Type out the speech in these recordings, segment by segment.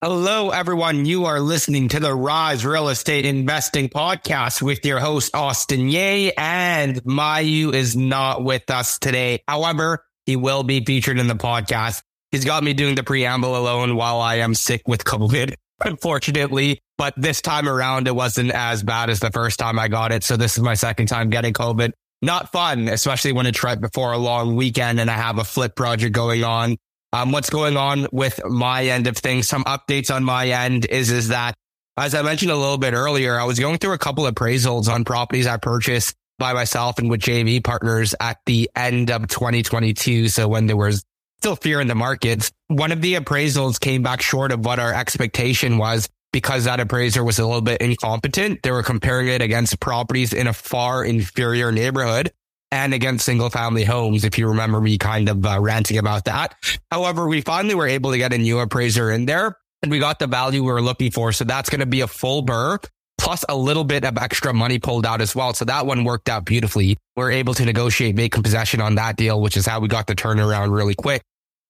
Hello, everyone. You are listening to the Rise Real Estate Investing Podcast with your host, Austin Yeh, and Mayu is not with us today. However, he will be featured in the podcast. He's got me doing the preamble alone while I am sick with COVID, unfortunately. But this time around, it wasn't as bad as the first time I got it. So this is my second time getting COVID. Not fun, especially when it's right before a long weekend and I have a flip project going on um, what's going on with my end of things. Some updates on my end is, is that as I mentioned a little bit earlier, I was going through a couple appraisals on properties I purchased by myself and with JV partners at the end of 2022. So when there was still fear in the markets, one of the appraisals came back short of what our expectation was because that appraiser was a little bit incompetent. They were comparing it against properties in a far inferior neighborhood and against single family homes. If you remember me kind of uh, ranting about that. However, we finally were able to get a new appraiser in there and we got the value we were looking for. So that's going to be a full BRRRR plus a little bit of extra money pulled out as well. So that one worked out beautifully. We are able to negotiate vacant possession on that deal, which is how we got the turnaround really quick.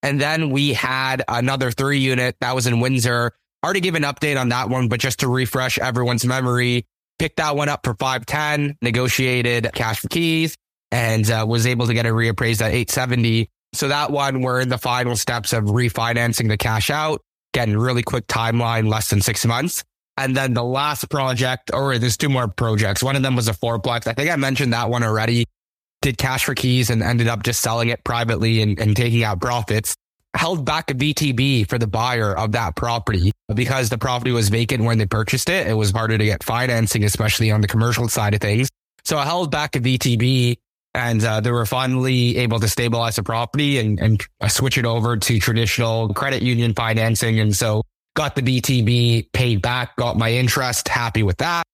And then we had another three unit that was in Windsor. Already gave an update on that one, but just to refresh everyone's memory, picked that one up for 510, negotiated cash for keys, and uh, was able to get it reappraised at 870. So that one, we're in the final steps of refinancing the cash out, getting really quick timeline, less than six months. And then the last project, or there's two more projects. One of them was a fourplex. I think I mentioned that one already. Did cash for keys and ended up just selling it privately and, and taking out profits. Held back a VTB for the buyer of that property because the property was vacant when they purchased it. It was harder to get financing, especially on the commercial side of things. So I held back a VTB and uh, they were finally able to stabilize the property and, and switch it over to traditional credit union financing. And so got the VTB paid back, got my interest, happy with that.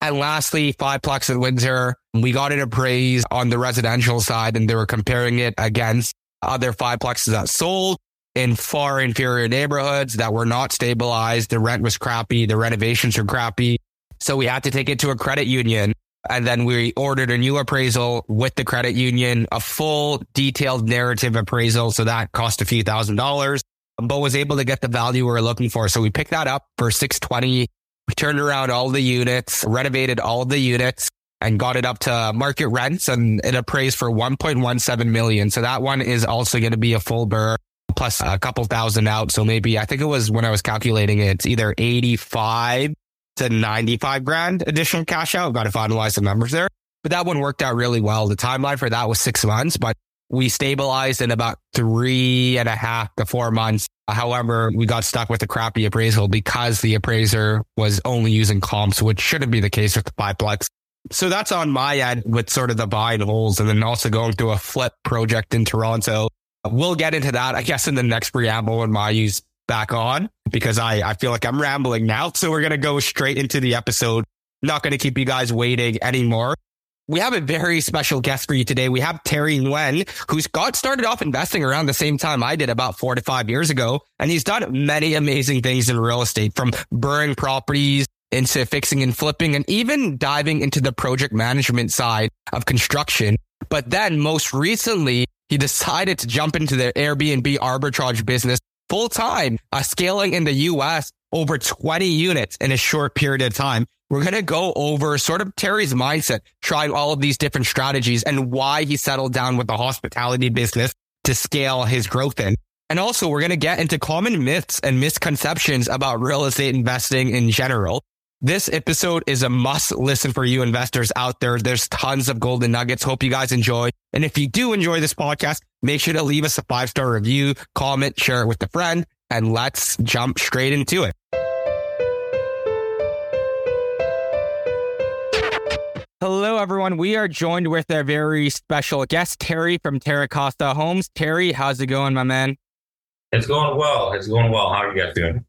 And lastly, Fiveplex at Windsor, we got it appraised on the residential side and they were comparing it against other fiveplexes that sold in far inferior neighborhoods that were not stabilized. The rent was crappy. The renovations were crappy. So we had to take it to a credit union and then we ordered a new appraisal with the credit union, a full detailed narrative appraisal. So that cost a few thousand dollars, but was able to get the value we were looking for. So we picked that up for 620. We turned around all the units, renovated all the units and got it up to market rents and it appraised for 1.17 million. So that one is also going to be a full BRRRR plus a couple thousand out. So maybe I think it was when I was calculating it, it's either 85 to 95 grand additional cash out. I've got to finalize the numbers there. But that one worked out really well. The timeline for that was six months, but we stabilized in about three and a half to four months. However, we got stuck with a crappy appraisal because the appraiser was only using comps, which shouldn't be the case with the fiveplex. So that's on my end with sort of the buy and holds and then also going through a flip project in Toronto. We'll get into that, I guess, in the next preamble when Mayu's back on because I, I feel like I'm rambling now. So we're going to go straight into the episode. Not going to keep you guys waiting anymore. We have a very special guest for you today. We have Terry Nguyen, who's got started off investing around the same time I did about four to five years ago. And he's done many amazing things in real estate from burning properties into fixing and flipping and even diving into the project management side of construction. But then most recently, he decided to jump into the Airbnb arbitrage business full time, uh, scaling in the US over 20 units in a short period of time. We're going to go over sort of Terry's mindset, trying all of these different strategies and why he settled down with the hospitality business to scale his growth in. And also we're going to get into common myths and misconceptions about real estate investing in general. This episode is a must listen for you investors out there. There's tons of golden nuggets. Hope you guys enjoy. And if you do enjoy this podcast, make sure to leave us a five star review, comment, share it with a friend, and let's jump straight into it. Hello, everyone. We are joined with a very special guest, Terry from Terracasa Homes. Terry, how's it going, my man? It's going well. It's going well. How are you guys doing?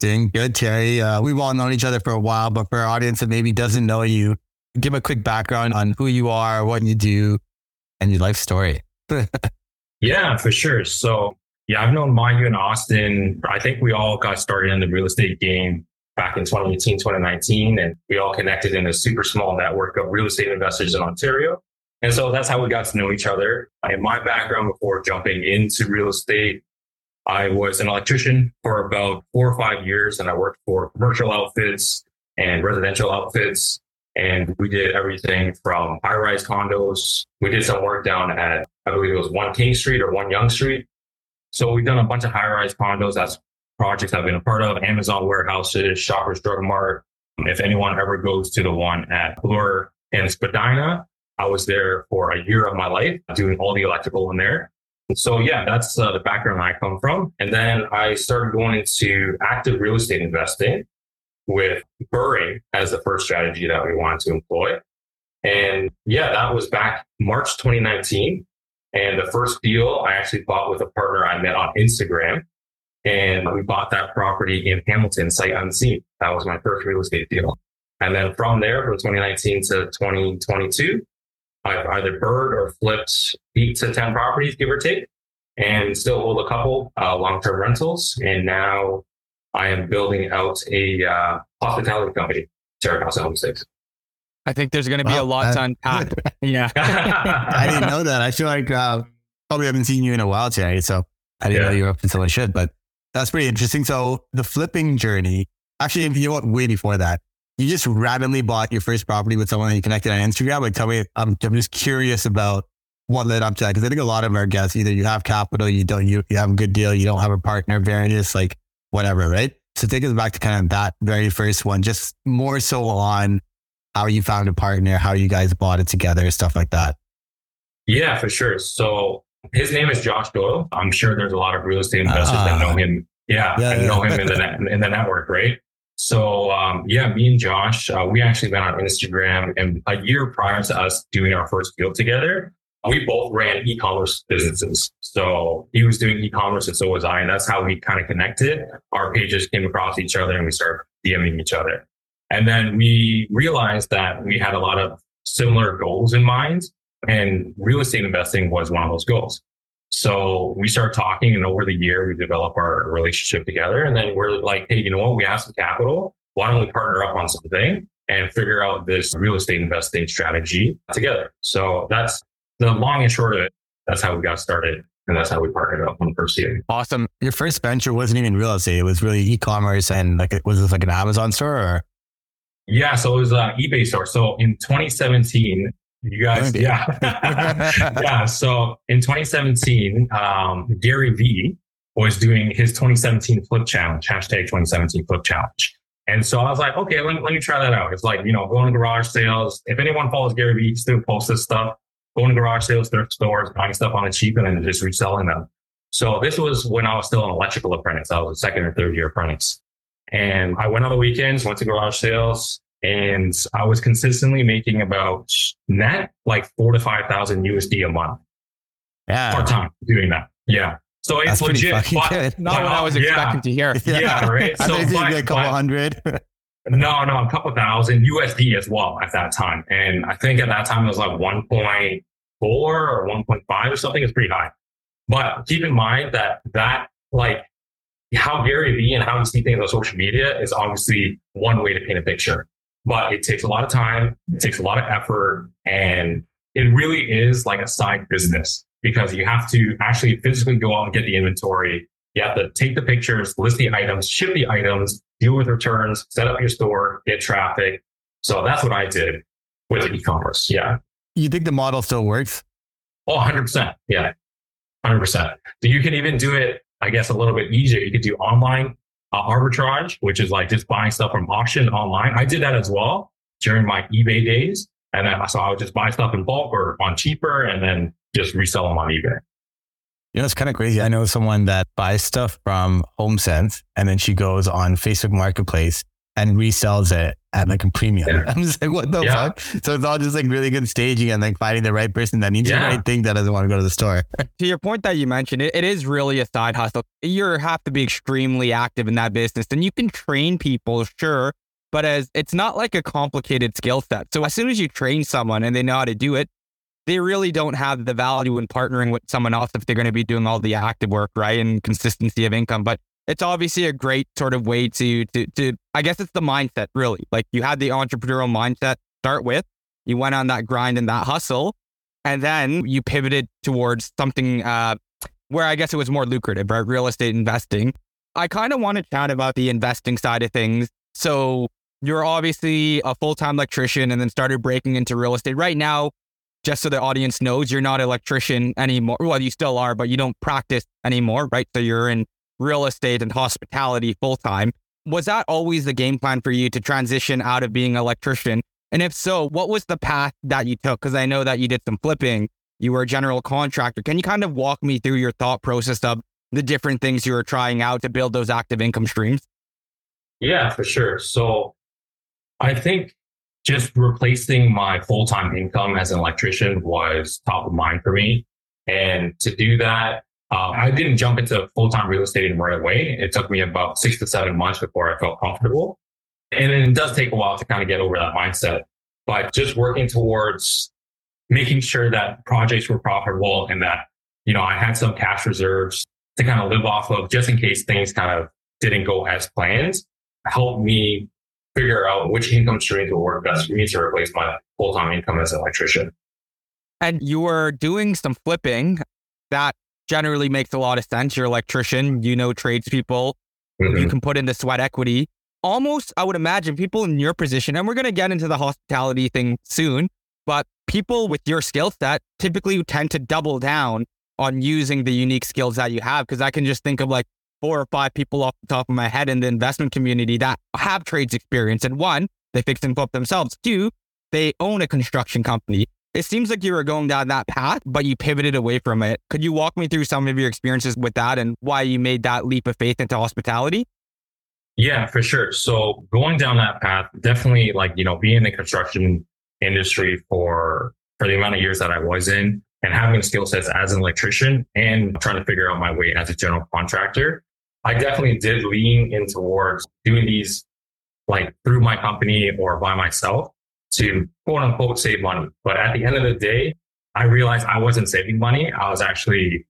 Doing good, Terry. Uh, we've all known each other for a while, but for our audience that maybe doesn't know you, give a quick background on who you are, what you do, and your life story. yeah, for sure. So, yeah, I've known Mayu and Austin. I think we all got started in the real estate game back in 2018, 2019, and we all connected in a super small network of real estate investors in Ontario. And so that's how we got to know each other. In my background before jumping into real estate, I was an electrician for about four or five years, and I worked for commercial outfits and residential outfits. And we did everything from high rise condos. We did some work down at, I believe it was one King Street or one Yonge Street. So we've done a bunch of high rise condos. That's projects I've been a part of Amazon warehouses, Shoppers Drug Mart. If anyone ever goes to the one at Bloor and Spadina, I was there for a year of my life doing all the electrical in there. So yeah, that's uh, the background I come from. And then I started going into active real estate investing with BRRRR as the first strategy that we wanted to employ. And yeah, that was back March 2019. And the first deal I actually bought with a partner I met on Instagram. And we bought that property in Hamilton, sight unseen. That was my first real estate deal. And then from there, from 2019 to 2022, I've either BRRRRed or flipped eight to 10 properties, give or take, and still hold a couple uh, long term rentals. And now I am building out a uh, hospitality company, Terracasa Homestays. I think there's going to be a lot to unpack. yeah. I didn't know that. I feel like uh, probably haven't seen you in a while today. So I didn't yeah. know you were up until I should, but that's pretty interesting. So the flipping journey, actually, if you want way before that, you just randomly bought your first property with someone that you connected on Instagram. Like, tell me, I'm, I'm just curious about what led up to that. Cause I think a lot of our guests, either you have capital, you don't, you, you have a good deal, you don't have a partner, various, like whatever, right? So take us back to kind of that very first one, just more so on how you found a partner, how you guys bought it together, stuff like that. Yeah, for sure. So his name is Josh Doyle. I'm sure there's a lot of real estate investors uh, that know him. Yeah, yeah, yeah know him in the in the network, right? So um, yeah, me and Josh, uh, we actually met on Instagram, and a year prior to us doing our first deal together, we both ran e-commerce businesses. So he was doing e-commerce, and so was I, and that's how we kind of connected. Our pages came across each other, and we started DMing each other. And then we realized that we had a lot of similar goals in mind, and real estate investing was one of those goals. So we start talking, and over the year, we develop our relationship together. And then we're like, hey, you know what? We have some capital. Why don't we partner up on something and figure out this real estate investing strategy together? So that's the long and short of it. That's how we got started. And that's how we partnered up on the first year. Awesome. Your first venture wasn't even real estate. It was really e-commerce and like, was this like an Amazon store or? Yeah. So it was an eBay store. So in 2017, you guys, yeah. yeah. So in 2017, um, Gary Vee was doing his 2017 flip challenge, hashtag 2017 flip challenge. And so I was like, okay, let me, let me try that out. It's like, you know, going to garage sales. If anyone follows Gary Vee, still posts this stuff, going to garage sales, thrift stores, buying stuff on the cheap and then just reselling them. So this was when I was still an electrical apprentice. I was a second or third year apprentice. And I went on the weekends, went to garage sales, and I was consistently making about net like four to five thousand USD a month. Yeah, part time doing that. Yeah, so it's That's legit. But, good. Not what I was expecting yeah. to hear. Yeah, right. So I think but, a couple but, hundred. no, no, a couple thousand USD as well at that time, and I think at that time it was like one point four or one point five or something. It's pretty high. But keep in mind that that like how Gary Vee and how you see things on social media is obviously one way to paint a picture but it takes a lot of time, it takes a lot of effort, and it really is like a side business because you have to actually physically go out and get the inventory. You have to take the pictures, list the items, ship the items, deal with returns, set up your store, get traffic. So that's what I did with e-commerce. Yeah. You think the model still works? Oh, 100%. Yeah. 100%. So you can even do it, I guess, a little bit easier. You could do online uh, arbitrage, which is like just buying stuff from auction online. I did that as well during my eBay days. And then, so I would just buy stuff in bulk or on cheaper and then just resell them on eBay. You know, it's kind of crazy. I know someone that buys stuff from HomeSense and then she goes on Facebook Marketplace and resells it at like a premium. Yeah. I'm just like, what the yeah. fuck? So it's all just like really good staging and like finding the right person that needs yeah. the right thing that doesn't want to go to the store. to your point that you mentioned, it, it is really a side hustle. You have to be extremely active in that business and you can train people, sure, but as it's not like a complicated skill set. So as soon as you train someone and they know how to do it, they really don't have the value in partnering with someone else if they're going to be doing all the active work, right? And consistency of income. But it's obviously a great sort of way to to to I guess it's the mindset really. Like you had the entrepreneurial mindset start with, you went on that grind and that hustle, and then you pivoted towards something uh, where I guess it was more lucrative, right? Real estate investing. I kind of want to chat about the investing side of things. So you're obviously a full time electrician and then started breaking into real estate. Right now, just so the audience knows, you're not an electrician anymore. Well, you still are, but you don't practice anymore, right? So you're in real estate and hospitality full time. Was that always the game plan for you to transition out of being an electrician? And if so, what was the path that you took? Because I know that you did some flipping, you were a general contractor. Can you kind of walk me through your thought process of the different things you were trying out to build those active income streams? Yeah, for sure. So I think just replacing my full time income as an electrician was top of mind for me. And to do that, uh, I didn't jump into full time real estate right away. It took me about six to seven months before I felt comfortable. And it does take a while to kind of get over that mindset. But just working towards making sure that projects were profitable and that, you know, I had some cash reserves to kind of live off of just in case things kind of didn't go as planned helped me figure out which income streams will work best for me to replace my full time income as an electrician. And you were doing some flipping. That generally makes a lot of sense. You're an electrician, you know tradespeople, mm-hmm. you can put in the sweat equity. Almost, I would imagine people in your position, and we're going to get into the hospitality thing soon, but people with your skill set typically tend to double down on using the unique skills that you have. Cause I can just think of like four or five people off the top of my head in the investment community that have trades experience. And one, they fix and flip themselves. Two, they own a construction company. It seems like you were going down that path, but you pivoted away from it. Could you walk me through some of your experiences with that and why you made that leap of faith into hospitality? Yeah, for sure. So going down that path, definitely like, you know, being in the construction industry for for the amount of years that I was in and having skill sets as an electrician and trying to figure out my way as a general contractor, I definitely did lean in towards doing these like through my company or by myself to quote unquote save money. But at the end of the day, I realized I wasn't saving money. I was actually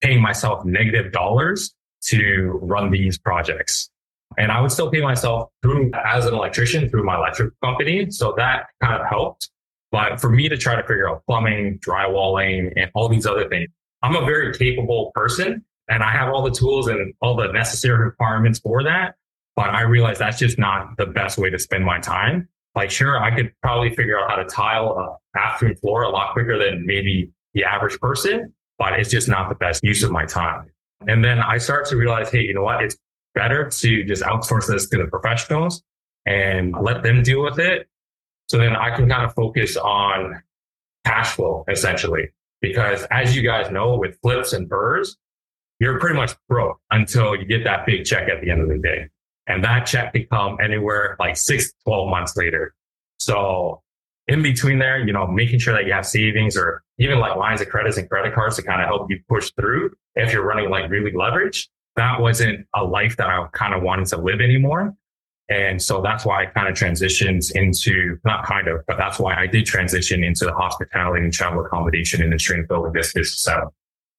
paying myself negative dollars to run these projects. And I would still pay myself through as an electrician through my electric company. So that kind of helped. But for me to try to figure out plumbing, drywalling, and all these other things, I'm a very capable person and I have all the tools and all the necessary requirements for that. But I realize that's just not the best way to spend my time. Like, sure, I could probably figure out how to tile a bathroom floor a lot quicker than maybe the average person, but it's just not the best use of my time. And then I start to realize, hey, you know what? It's better to just outsource this to the professionals and let them deal with it. So then I can kind of focus on cash flow essentially. Because as you guys know, with flips and BRRRRs, you're pretty much broke until you get that big check at the end of the day. And that check can come anywhere like six to 12 months later. So in between there, you know, making sure that you have savings or even like lines of credits and credit cards to kind of help you push through if you're running like really leverage. That wasn't a life that I kind of wanted to live anymore. And so that's why I kind of transitioned into, not kind of, but that's why I did transition into the hospitality and travel accommodation industry and building this business.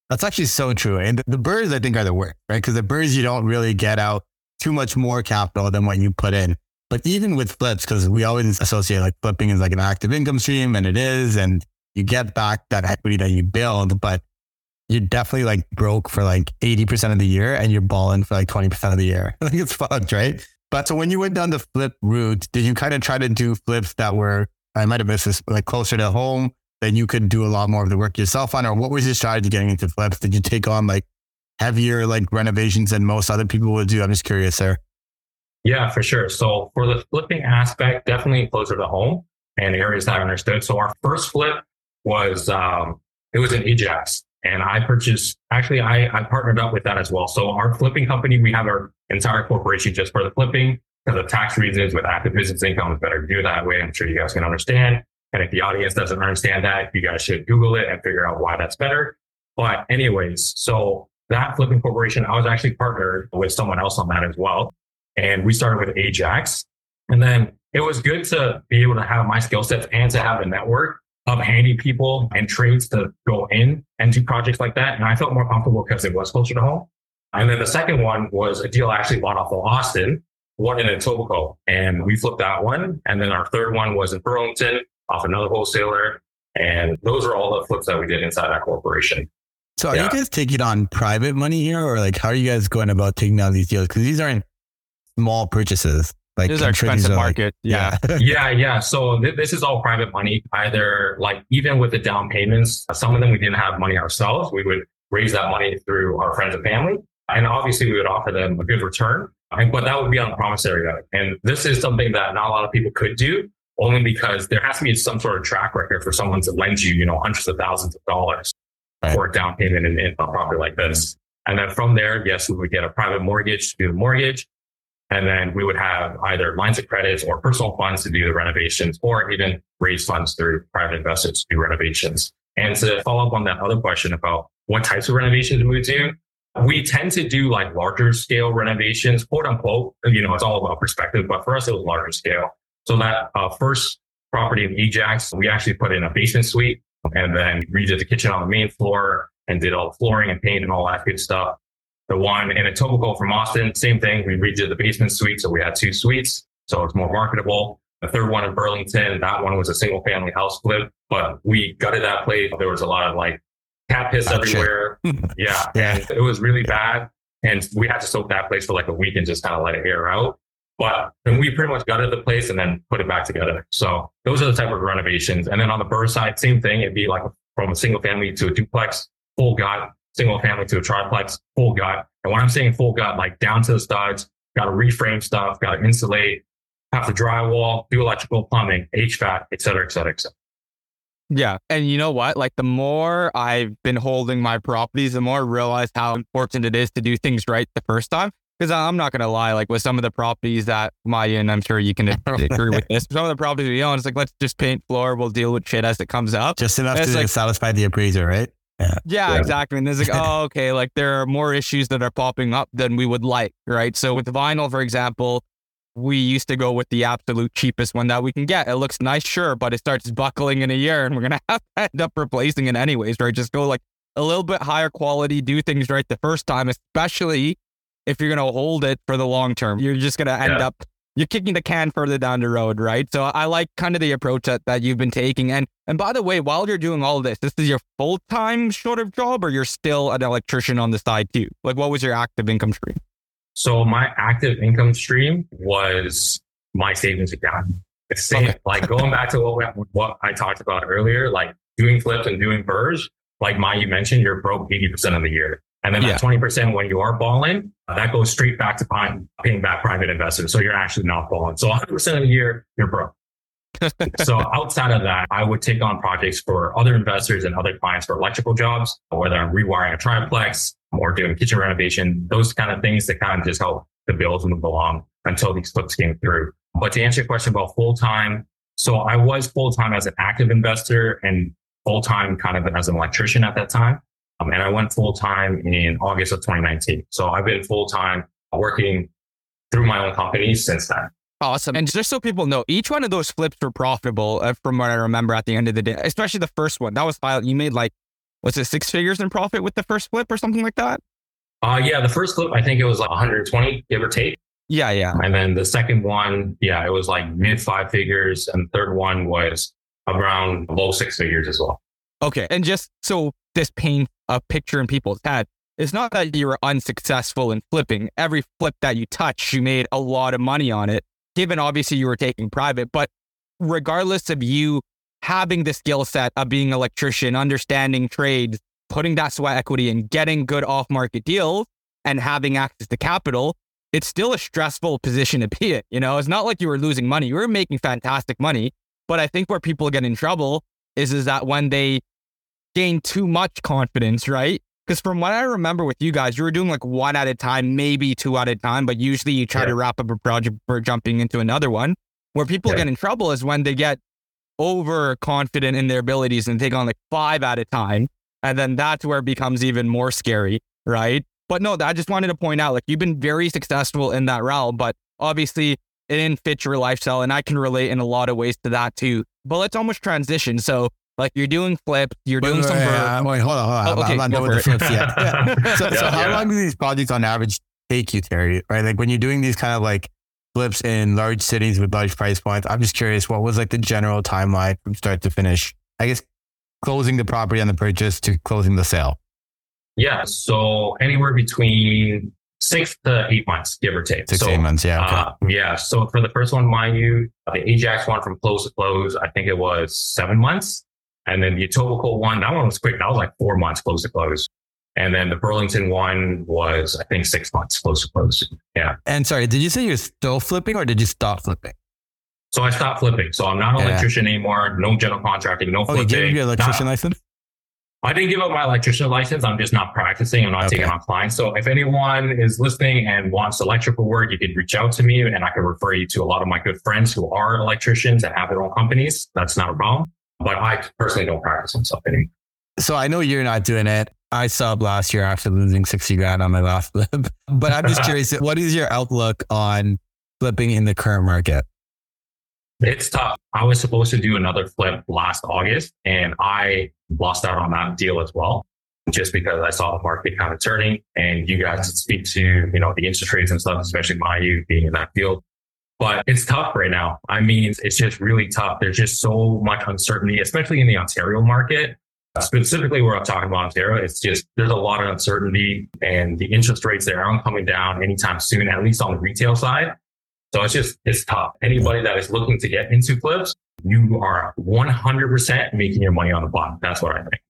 That's actually so true. And the BRRRRs, I think, are the worst, right? Because the BRRRRs you don't really get out too much more capital than what you put in. But even with flips, because we always associate like flipping is like an active income stream, and it is, and you get back that equity that you build, but you're definitely like broke for like 80% of the year and you're balling for like 20% of the year. I think it's fucked, right? But so when you went down the flip route, did you kind of try to do flips that were, I might have missed this, like closer to home then you could do a lot more of the work yourself on? Or what was your strategy getting into flips? Did you take on like heavier like renovations than most other people would do? I'm just curious there. Yeah, for sure. So for the flipping aspect, definitely closer to home and areas that I understood. So our first flip was um, it was an Ajax. And I purchased actually I, I partnered up with that as well. So our flipping company, we have our entire corporation just for the flipping because of tax reasons with active business income. It's better to do that way. I'm sure you guys can understand. And if the audience doesn't understand that, you guys should Google it and figure out why that's better. But anyways, so that flipping corporation, I was actually partnered with someone else on that as well. And we started with Ajax. And then it was good to be able to have my skill sets and to have a network of handy people and trades to go in and do projects like that. And I felt more comfortable because it was closer to home. And then the second one was a deal I actually bought off of Austin, one in Etobicoke, and we flipped that one. And then our third one was in Burlington off another wholesaler. And those are all the flips that we did inside that corporation. So are yeah. you guys taking on private money here or like how are you guys going about taking down these deals? Because these aren't small purchases. Like this is our expensive market. Like, yeah. Yeah. yeah. So th- this is all private money. Either like even with the down payments, some of them we didn't have money ourselves. We would raise that money through our friends and family. And obviously we would offer them a good return. And, but that would be on the promissory note. And this is something that not a lot of people could do only because there has to be some sort of track record for someone to lend you, you know, hundreds of thousands of dollars right. for a down payment in, in a property like this. And then from there, yes, we would get a private mortgage to do the mortgage. And then we would have either lines of credits or personal funds to do the renovations or even raise funds through private investors to do renovations. And to follow up on that other question about what types of renovations we do, we tend to do like larger scale renovations, quote unquote. You know, it's all about perspective, but for us, it was larger scale. So that uh, first property in Ajax, we actually put in a basement suite and then redid the kitchen on the main floor and did all the flooring and paint and all that good stuff. The one in Etobicoke from Austin, same thing. We redid the basement suite. So we had two suites. So it's more marketable. The third one in Burlington, that one was a single family house flip, but we gutted that place. There was a lot of like cat piss oh, everywhere. yeah. yeah. It was really bad. And we had to soak that place for like a week and just kind of let it air out. But then we pretty much gutted the place and then put it back together. So those are the type of renovations. And then on the BRRRR side, same thing. It'd be like from a single family to a duplex, full gut, single family to a triplex, full gut. And when I'm saying full gut, like down to the studs, got to reframe stuff, got to insulate, have to drywall, do electrical, plumbing, HVAC, et cetera, et cetera, et cetera. Yeah. And you know what? Like the more I've been holding my properties, the more I realize how important it is to do things right the first time. Because I'm not going to lie, like with some of the properties that Mayu, and I'm sure you can agree with this, some of the properties we own, it's like, let's just paint floor. We'll deal with shit as it comes up. Just enough to like, satisfy the appraiser, right? Yeah. yeah, yeah, exactly. And there's like, oh, okay, like there are more issues that are popping up than we would like, right? So with vinyl, for example, we used to go with the absolute cheapest one that we can get. It looks nice, sure, but it starts buckling in a year and we're going to have to end up replacing it anyways, right? Just go like a little bit higher quality, do things right the first time, especially if you're going to hold it for the long term. You're just going to end yeah. up you're kicking the can further down the road, right? So I like kind of the approach that, that you've been taking. And and by the way, while you're doing all this, this is your full time sort of job, or you're still an electrician on the side too. Like, what was your active income stream? So my active income stream was my savings account. It's same, okay. like going back to what what I talked about earlier, like doing flips and doing BRRRRs. Like my, you mentioned, you're broke eighty percent of the year. And then yeah. that 20% when you are balling, Uh, that goes straight back to paying, paying back private investors. So you're actually not balling. So 100% of the year, you're broke. so outside of that, I would take on projects for other investors and other clients for electrical jobs, whether I'm rewiring a triplex or doing kitchen renovation, those kind of things that kind of just help the bills move along until these flips came through. But to answer your question about full time, so I was full time as an active investor and full time kind of as an electrician at that time. Um, and I went full time in August of 2019. So I've been full time working through my own company since then. Awesome. And just so people know, each one of those flips were profitable uh, from what I remember at the end of the day, especially the first one. That was file. You made like, was it six figures in profit with the first flip or something like that? Uh, yeah, the first flip, I think it was like 120, give or take. Yeah, yeah. And then the second one, yeah, it was like mid five figures. And the third one was around low six figures as well. Okay. And just so this paint a picture in people's head. It's not that you were unsuccessful in flipping. Every flip that you touched, you made a lot of money on it, given obviously you were taking private. But regardless of you having the skill set of being an electrician, understanding trades, putting that sweat equity and getting good off market deals and having access to capital, it's still a stressful position to be in. You know, it's not like you were losing money. You were making fantastic money. But I think where people get in trouble is, is that when they gain too much confidence, right? Because from what I remember with you guys, you were doing like one at a time, maybe two at a time, but usually you try yeah. to wrap up a project before jumping into another one. Where people yeah. get in trouble is when they get overconfident in their abilities and take on like five at a time. And then that's where it becomes even more scary, right? But no, I just wanted to point out like you've been very successful in that realm, but obviously it didn't fit your lifestyle. And I can relate in a lot of ways to that too. But let's almost transition. So like you're doing flips, you're doing wait, some. Wait, Ver- wait, hold on, hold on. Oh, okay, I'm not go done with the flips yet. Yeah. So, so how yeah. long do these projects on average take you, Terry? Right, like when you're doing these kind of like flips in large cities with large price points. I'm just curious, what was like the general timeline from start to finish? I guess closing the property on the purchase to closing the sale. Yeah. So anywhere between six to eight months, give or take. Six so, eight months. Yeah. Okay. Uh, yeah. So for the first one, mind you, the Ajax one from close to close, I think it was seven months. And then the Etobicoke one, that one was quick. That was like four months close to close. And then the Burlington one was, I think, six months close to close. Yeah. and sorry, did you say you're still flipping or did you stop flipping? So I stopped flipping. So I'm not an Yeah. electrician anymore. No general contracting. No Oh, you flipping. gave your electrician Nah, license? I didn't give up my electrician license. I'm just not practicing. I'm not Okay. taking on clients. So if anyone is listening and wants electrical work, you could reach out to me and I can refer you to a lot of my good friends who are electricians and have their own companies. That's not a problem. But I personally don't practice myself anymore. So I know you're not doing it. I subbed last year after losing 60 grand on my last flip. But I'm just curious, what is your outlook on flipping in the current market? It's tough. I was supposed to do another flip last August and I lost out on that deal as well. Just because I saw the market kind of turning and you guys speak to, you know, the interest rates and stuff, especially Mayu being in that field. But it's tough right now. I mean, it's just really tough. There's just so much uncertainty, especially in the Ontario market. Specifically where I'm talking about Ontario, it's just there's a lot of uncertainty and the interest rates there aren't coming down anytime soon, at least on the retail side. So it's just, it's tough. Anybody that is looking to get into flips, you are 100% making your money on the bottom. That's what I think.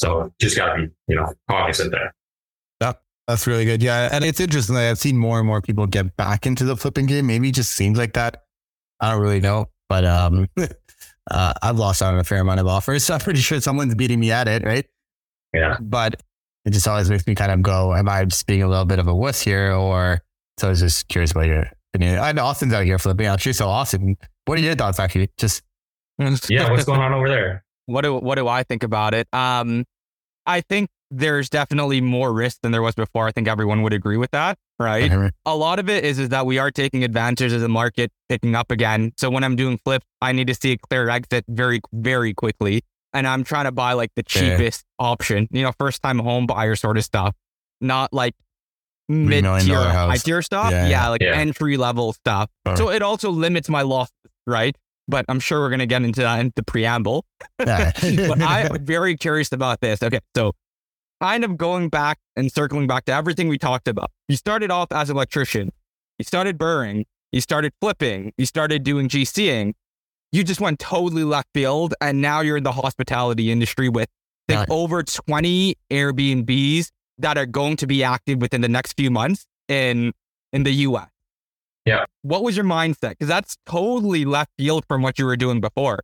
So just got to be, you know, cognizant there. That's really good. Yeah. And it's interesting. Like, I've seen more and more people get back into the flipping game. Maybe it just seems like that. I don't really know. But um, uh, I've lost out on a fair amount of offers. So I'm pretty sure someone's beating me at it. Right. Yeah. But it just always makes me kind of go, am I just being a little bit of a wuss here? Or so I was just curious about your opinion. I know Austin's out here flipping. Actually, so Austin, what are your thoughts actually? Just Yeah. What's going on over there? what do what do I think about it? Um, I think there's definitely more risk than there was before. I think everyone would agree with that, right? A lot of it is is that we are taking advantage of the market picking up again. So when I'm doing flips, I need to see a clear exit very very quickly, and I'm trying to buy like the Fair. cheapest option, you know, first time home buyer sort of stuff, not like mid tier, dollar high tier stuff. Yeah, Yeah, yeah. like Yeah. entry level stuff. Sorry. So it also limits my loss, right? But I'm sure we're gonna get into that in the preamble yeah. but I'm very curious about this. Okay, so kind of going back and circling back to everything we talked about. You started off as an electrician. You started BRRRRing. You started flipping. You started doing GCing. You just went totally left field, and now you're in the hospitality industry with think over 20 Airbnbs that are going to be active within the next few months in in the US. Yeah. What was your mindset? Because that's totally left field from what you were doing before.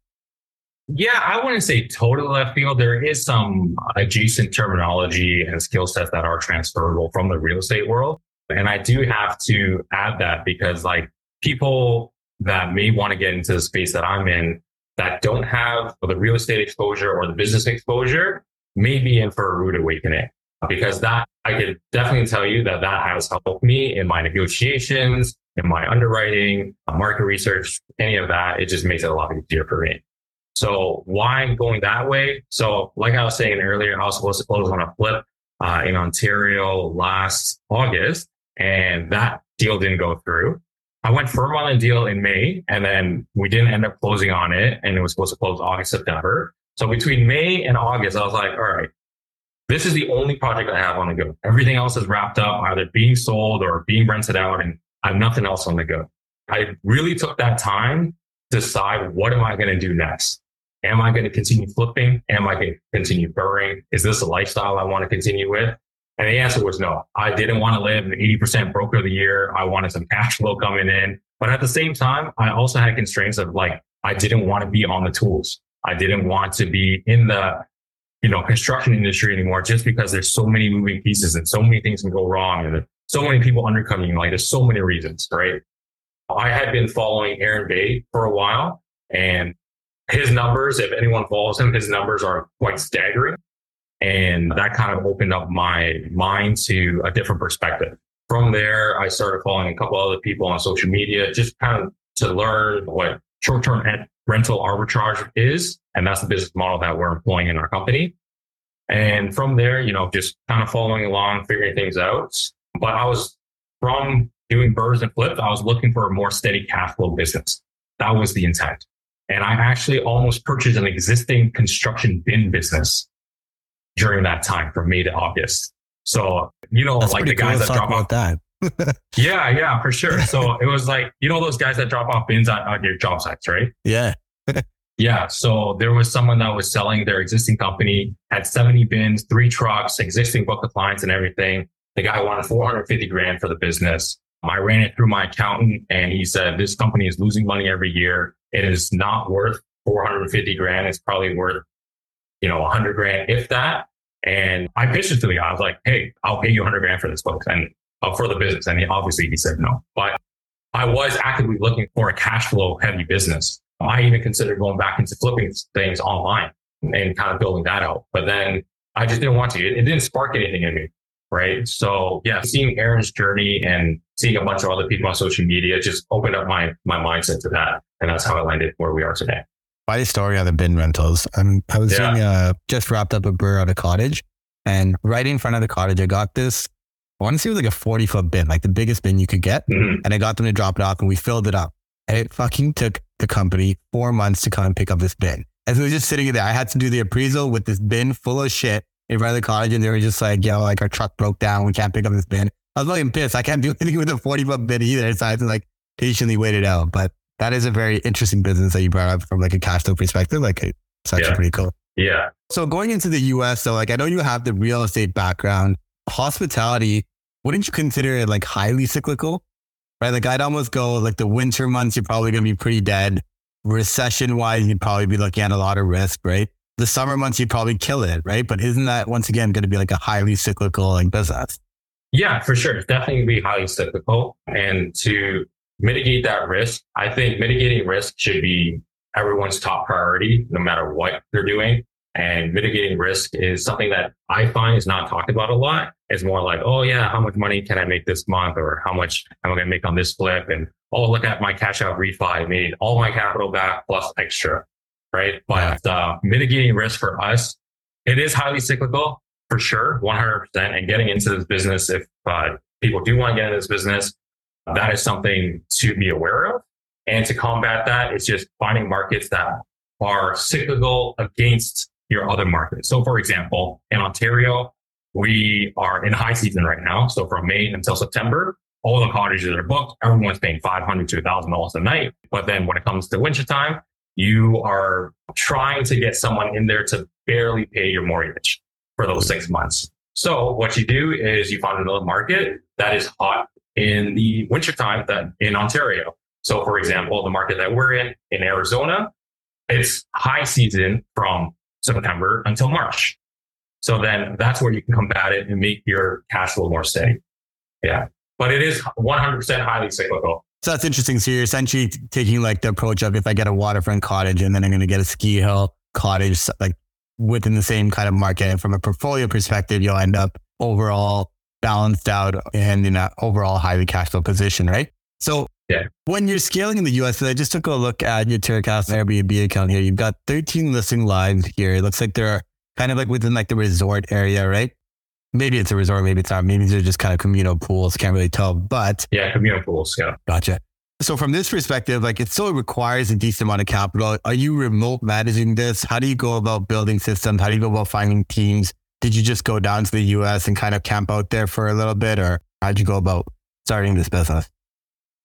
Yeah, I wouldn't say totally left field. There is some adjacent terminology and skill sets that are transferable from the real estate world. And I do have to add that because like people that may want to get into the space that I'm in that don't have the real estate exposure or the business exposure may be in for a rude awakening because that I could definitely tell you that that has helped me in my negotiations, in my underwriting, market research, any of that. It just makes it a lot easier for me. So why going that way? So like I was saying earlier, I was supposed to close on a flip uh, in Ontario last August, and that deal didn't go through. I went firm on a deal in May, and then we didn't end up closing on it, and it was supposed to close August, September. So between May and August, I was like, all right, this is the only project I have on the go. Everything else is wrapped up, either being sold or being rented out, and I have nothing else on the go. I really took that time to decide what am I going to do next? Am I going to continue flipping? Am I going to continue BRRRRing? Is this a lifestyle I want to continue with? And the answer was no. I didn't want to live an 80% broker of the year. I wanted some cash flow coming in. But at the same time, I also had constraints of like, I didn't want to be on the tools. I didn't want to be in the, you know, construction industry anymore just because there's so many moving pieces and so many things can go wrong and so many people undercutting. Like there's so many reasons, right? I had been following Aaron Bay for a while and his numbers, if anyone follows him, his numbers are quite staggering. And that kind of opened up my mind to a different perspective. From there, I started following a couple other people on social media, just kind of to learn what short-term rental arbitrage is. And that's the business model that we're employing in our company. And from there, you know, just kind of following along, figuring things out. But I was from doing BRRRRs and flips, I was looking for a more steady cash flow business. That was the intent. And I actually almost purchased an existing construction bin business during that time from May to August. So, you know, That's like the cool. guys Let's that drop about off. that. Yeah, yeah, for sure. So it was like, you know, those guys that drop off bins on, at your job sites, right? Yeah. Yeah. So there was someone that was selling their existing company, had 70 bins, three trucks, existing book of clients and everything. The guy wanted 450 grand for the business. I ran it through my accountant and he said, this company is losing money every year. It is not worth 450 grand. It's probably worth, you know, 100 grand, if that. And I pitched it to the guy. I was like, hey, I'll pay you 100 grand for this book and uh, for the business. And he, obviously he said no. But I was actively looking for a cash flow heavy business. I even considered going back into flipping things online and kind of building that out. But then I just didn't want to. It, it didn't spark anything in me. Right. So yeah, seeing Aaron's journey and seeing a bunch of other people on social media just opened up my my mindset to that. And that's how I landed where we are today. Funny story on the bin rentals. Um, I was Yeah. doing uh just wrapped up a BRRRR at a cottage, and right in front of the cottage, I got this. I want to say it was like a forty foot bin, like the biggest bin you could get, Mhm. and I got them to drop it off, and we filled it up. And it fucking took the company four months to come and pick up this bin. And so it was just sitting there. I had to do the appraisal with this bin full of shit in front of the cottage, and they were just like, "Yo, like our truck broke down, we can't pick up this bin." I was fucking pissed. I can't do anything with a forty foot bin either, so I had to like patiently wait it out. But that is a very interesting business that you brought up from like a cash flow perspective. Like it's actually Yeah. pretty cool. Yeah. So going into the US, so like I know you have the real estate background, hospitality, wouldn't you consider it like highly cyclical? Right? Like I'd almost go like the winter months, you're probably gonna be pretty dead. Recession wise, you'd probably be looking at a lot of risk, right? The summer months you'd probably kill it, right? But isn't that once again gonna be like a highly cyclical like business? Yeah, for sure. Definitely be highly cyclical. And to mitigate that risk, I think mitigating risk should be everyone's top priority, no matter what they're doing. And mitigating risk is something that I find is not talked about a lot. It's more like, oh yeah, how much money can I make this month? Or how much am I going to make on this flip? And oh, look at my cash out refi. I made all my capital back plus extra. Right. But uh, mitigating risk for us, it is highly cyclical for sure, 100%. And getting into this business, if uh, people do want to get into this business, that is something to be aware of. And to combat that, it's just finding markets that are cyclical against your other markets. So, for example, in Ontario, we are in high season right now. So, from May until September, all the cottages are booked. Everyone's paying 500 to $1,000 a night. But then when it comes to wintertime, you are trying to get someone in there to barely pay your mortgage for those six months. So what you do is you find another market that is hot in the wintertime that in Ontario. So for example, the market that we're in, in Arizona, it's high season from September until March. So then that's where you can combat it and make your cash flow more steady. Yeah. But it is 100% highly cyclical. So that's interesting. So you're essentially taking like the approach of if I get a waterfront cottage and then I'm going to get a ski hill cottage, like within the same kind of market. And from a portfolio perspective, you'll end up overall balanced out and in an overall highly cash flow position, right? So Yeah. when you're scaling in the US, I just took a look at your Terracasa Airbnb account here. You've got 13 listing live here. It looks like they're kind of like within like the resort area, right? Maybe it's a resort, maybe it's not. Maybe they're just kind of communal pools. Can't really tell, but Yeah. Communal pools. Yeah. Gotcha. So from this perspective, like it still requires a decent amount of capital. Are you remote managing this? How do you go about building systems? How do you go about finding teams? Did you just go down to the US and kind of camp out there for a little bit or how'd you go about starting this business?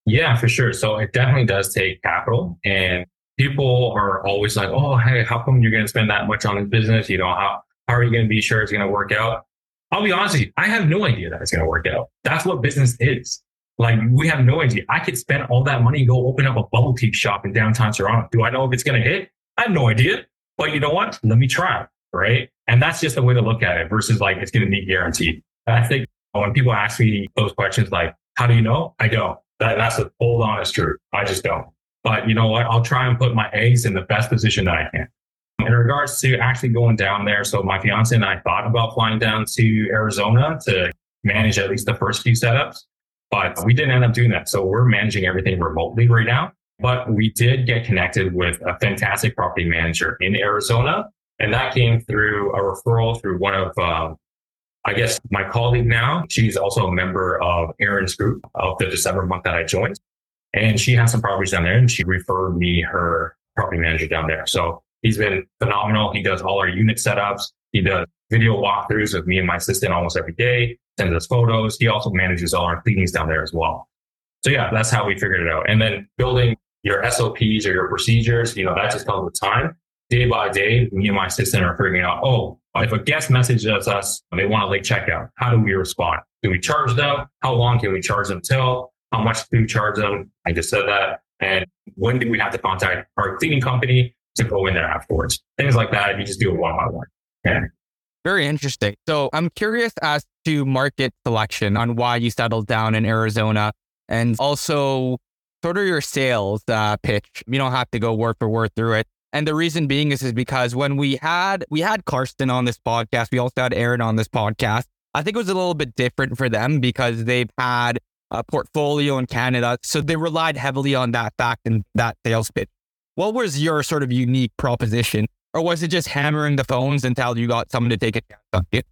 Yeah, for sure. So it definitely does take capital and people are always like, Oh, hey, how come you're going to spend that much on this business? You know, how, how are you going to be sure it's going to work out? I'll be honest with you. I have no idea that it's going to work out. That's what business is. Like we have no idea. I could spend all that money and go open up a bubble tea shop in downtown Toronto. Do I know if it's going to hit? I have no idea. But you know what? Let me try. Right. And that's just the way to look at it versus like it's going to be guaranteed. I think when people ask me those questions, like, how do you know? I don't. That, that's the full honest truth. I just don't. But you know what? I'll try and put my eggs in the best position that I can. In regards to actually going down there, so my fiance and I thought about flying down to Arizona to manage at least the first few setups, but we didn't end up doing that. So we're managing everything remotely right now. But we did get connected with a fantastic property manager in Arizona. And that came through a referral through one of, uh, I guess, my colleague now. She's also a member of Aaron's group of the December month that I joined. And she has some properties down there and she referred me her property manager down there. So he's been phenomenal. He does all our unit setups. He does video walkthroughs with me and my assistant almost every day, sends us photos. He also manages all our cleanings down there as well. So yeah, that's how we figured it out. And then building your SOPs or your procedures, you know, that just comes with time. Day by day, me and my assistant are figuring out, oh, if a guest messages us, they want a late checkout, how do we respond? Do we charge them? How long can we charge them till? How much do we charge them? I just said that. And when do we have to contact our cleaning company to go in there afterwards? Things like that. You just do it one by one. Yeah. Very interesting. So I'm curious as to market selection on why you settled down in Arizona and also sort of your sales uh, pitch. You don't have to go word for word through it. And the reason being is, is because when we had we had Karsten on this podcast, we also had Aaron on this podcast. I think it was a little bit different for them because they've had a portfolio in Canada, so they relied heavily on that fact and that sales pitch. What was your sort of unique proposition, or was it just hammering the phones until you got someone to take a chance on it?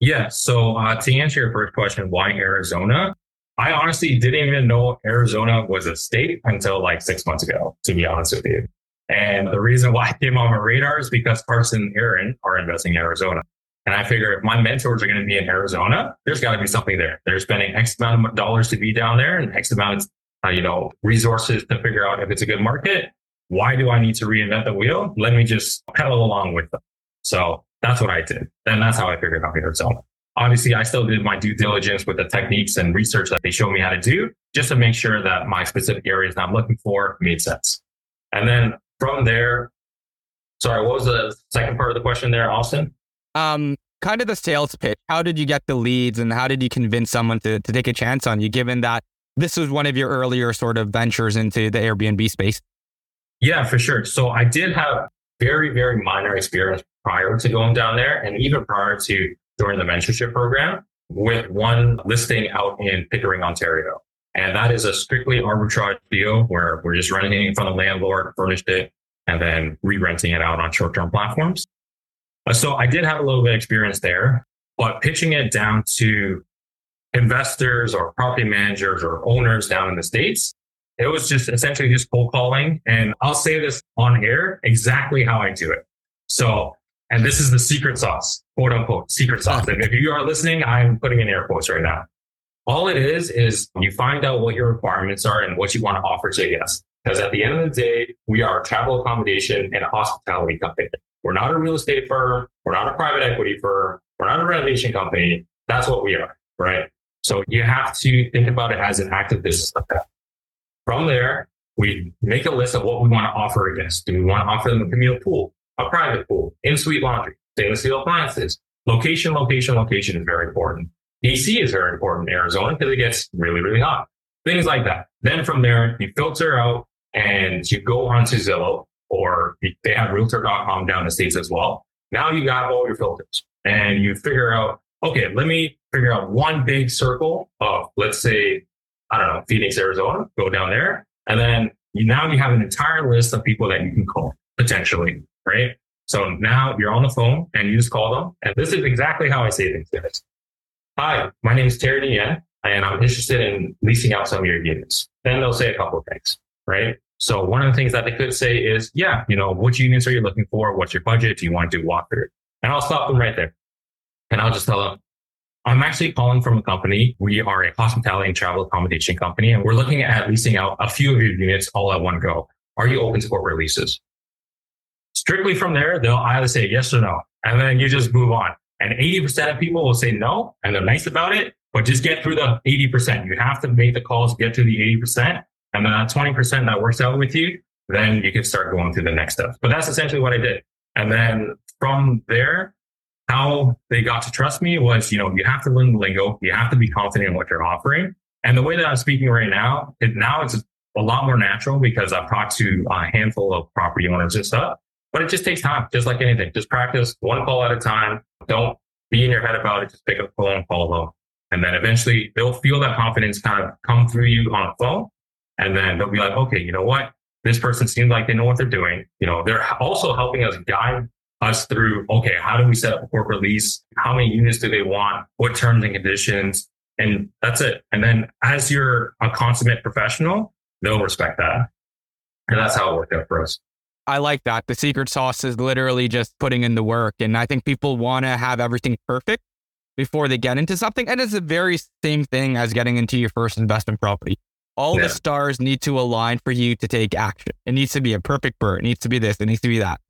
Yeah. So uh, to answer your first question, why Arizona? I honestly didn't even know Arizona was a state until like six months ago, to be honest with you. And the reason why I came on my radar is because Karsten and Aaron are investing in Arizona. And I figure if my mentors are going to be in Arizona, there's got to be something there. They're spending X amount of dollars to be down there and X amount of, uh, you know, resources to figure out if it's a good market. Why do I need to reinvent the wheel? Let me just pedal along with them. So that's what I did. And that's how I figured out Arizona. Obviously, I still did my due diligence with the techniques and research that they showed me how to do just to make sure that my specific areas that I'm looking for made sense. And then from there, sorry, what was the second part of the question there, Austin? Um, kind of the sales pitch. How did you get the leads and how did you convince someone to, to take a chance on you, given that this was one of your earlier sort of ventures into the Airbnb space? Yeah, for sure. So I did have very, very minor experience prior to going down there and even prior to during the mentorship program with one listing out in Pickering, Ontario. And that is a strictly arbitrage deal where we're just renting it from the landlord, furnished it, and then re-renting it out on short-term platforms. Uh, so I did have a little bit of experience there, but pitching it down to investors or property managers or owners down in the States, it was just essentially just cold calling. And I'll say this on air exactly how I do it. So and this is the secret sauce, quote unquote, secret sauce. And if you are listening, I'm putting in air quotes right now. All it is, is you find out what your requirements are and what you want to offer to a guest. Because at the end of the day, we are a travel accommodation and a hospitality company. We're not a real estate firm. We're not a private equity firm. We're not a renovation company. That's what we are, right? So you have to think about it as an active business. From there, we make a list of what we want to offer a guest. Do we want to offer them a communal pool? A private pool, in-suite laundry, stainless steel appliances. Location, location, location is very important. AC is very important in Arizona because it gets really, really hot. Things like that. Then from there, you filter out and you go onto Zillow or they have realtor.com down the States as well. Now you got all your filters and you figure out, okay, let me figure out one big circle of, let's say, I don't know, Phoenix, Arizona, go down there. And then you, now you have an entire list of people that you can call potentially right? So now you're on the phone and you just call them. And this is exactly how I say things, guys. Hi, my name is Terry Nguyen, and I'm interested in leasing out some of your units. Then they'll say a couple of things, right? So one of the things that they could say is, yeah, you know, which units are you looking for? What's your budget? Do you want to do walkthrough? And I'll stop them right there. And I'll just tell them, I'm actually calling from a company. We are a hospitality and travel accommodation company, and we're looking at leasing out a few of your units all at one go. Are you open to corporate leases? Strictly from there, they'll either say yes or no. And then you just move on. And 80% of people will say no, and they're nice about it, but just get through the 80%. You have to make the calls, get to the 80%. And then that 20% that works out with you, then you can start going through the next stuff. But that's essentially what I did. And then from there, how they got to trust me was, you know, you have to learn the lingo. You have to be confident in what you're offering. And the way that I'm speaking right now, it, now it's a lot more natural because I've talked to a handful of property owners and stuff. But it just takes time, just like anything. Just practice one call at a time. Don't be in your head about it. Just pick up the phone, and call them. And then eventually they'll feel that confidence kind of come through you on the phone. And then they'll be like, okay, you know what? This person seems like they know what they're doing. You know, they're also helping us guide us through, okay, how do we set up a corporate lease? How many units do they want? What terms and conditions? And that's it. And then as you're a consummate professional, they'll respect that. And that's how it worked out for us. I like that. The secret sauce is literally just putting in the work. And I think people want to have everything perfect before they get into something. And it's the very same thing as getting into your first investment property. All yeah. the stars need to align for you to take action. It needs to be a perfect BRRRR. It needs to be this. It needs to be that.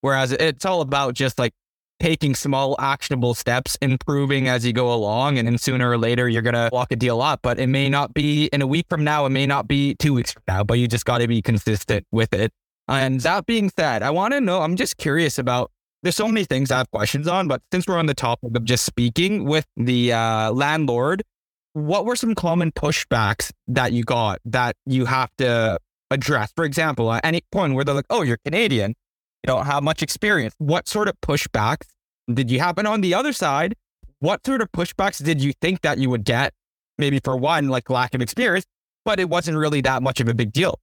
Whereas it's all about just like taking small actionable steps, improving as you go along. And then sooner or later, you're going to walk a deal up. But it may not be in a week from now. It may not be two weeks from now, but you just got to be consistent with it. And that being said, I want to know, I'm just curious about there's so many things I have questions on, but since we're on the topic of just speaking with the uh, landlord, what were some common pushbacks that you got that you have to address? For example, at any point where they're like, oh, you're Canadian, you don't have much experience. What sort of pushbacks did you happen on the other side? What sort of pushbacks did you think that you would get? Maybe for one, like lack of experience, but it wasn't really that much of a big deal.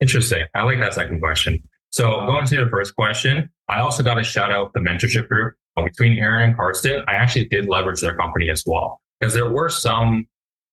Interesting. I like that second question. So going to the first question, I also got to shout out the mentorship group uh, between Aaron and Karsten. I actually did leverage their company as well because there were some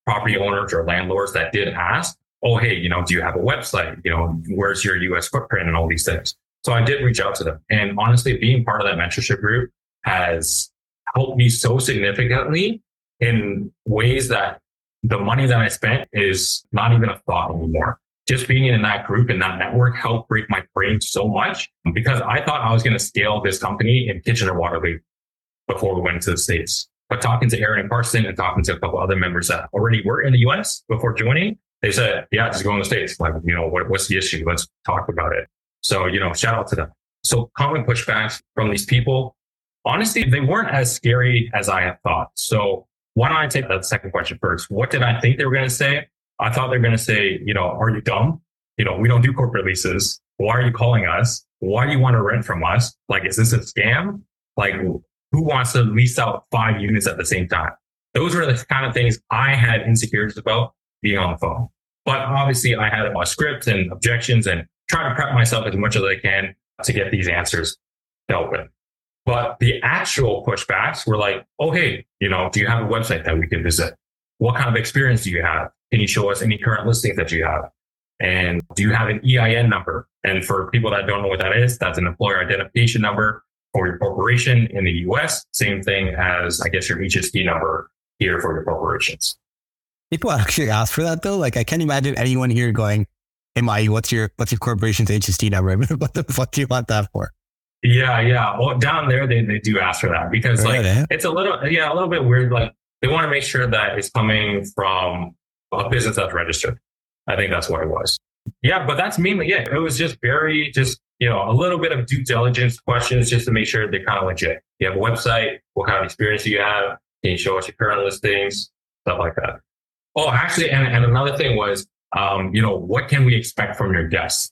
property owners or landlords that did ask, "Oh, hey, you know, do you have a website? You know, where's your U.S. footprint and all these things?" So I did reach out to them. And honestly, being part of that mentorship group has helped me so significantly in ways that the money that I spent is not even a thought anymore. Just being in that group and that network helped break my brain so much because I thought I was going to scale this company in Kitchener Waterloo before we went to the States. But talking to Aaron and Karsten and talking to a couple other members that already were in the US before joining, they said, yeah, just go in the States. Like, you know, what, what's the issue? Let's talk about it. So, you know, shout out to them. So common pushbacks from these people, honestly, they weren't as scary as I had thought. So why don't I take that second question first? What did I think they were going to say? I thought they're going to say, you know, are you dumb? You know, we don't do corporate leases. Why are you calling us? Why do you want to rent from us? Like, is this a scam? Like, who wants to lease out five units at the same time? Those were the kind of things I had insecurities about being on the phone. But obviously, I had a scripts and objections and try to prep myself as much as I can to get these answers dealt with. But the actual pushbacks were like, oh, hey, you know, do you have a website that we can visit? What kind of experience do you have? Can you show us any current listings that you have? And do you have an EIN number? And for people that don't know what that is, that's an employer identification number for your corporation in the US. Same thing as, I guess, your HST number here for your corporations. People actually ask for that though. Like, I can't imagine anyone here going, hey, Mai, what's your what's your corporation's HST number? what the fuck do you want that for? Yeah, yeah. Well, down there they, they do ask for that because like eh? it's a little yeah a little bit weird. Like they want to make sure that it's coming from a business that's registered. I think that's what it was. Yeah, but that's mainly it. It was just very just you know a little bit of due diligence questions just to make sure they're kind of legit. You have a website. What kind of experience do you have? Can you show us your current listings? Stuff like that. Oh, actually, and, and another thing was um, you know, what can we expect from your guests?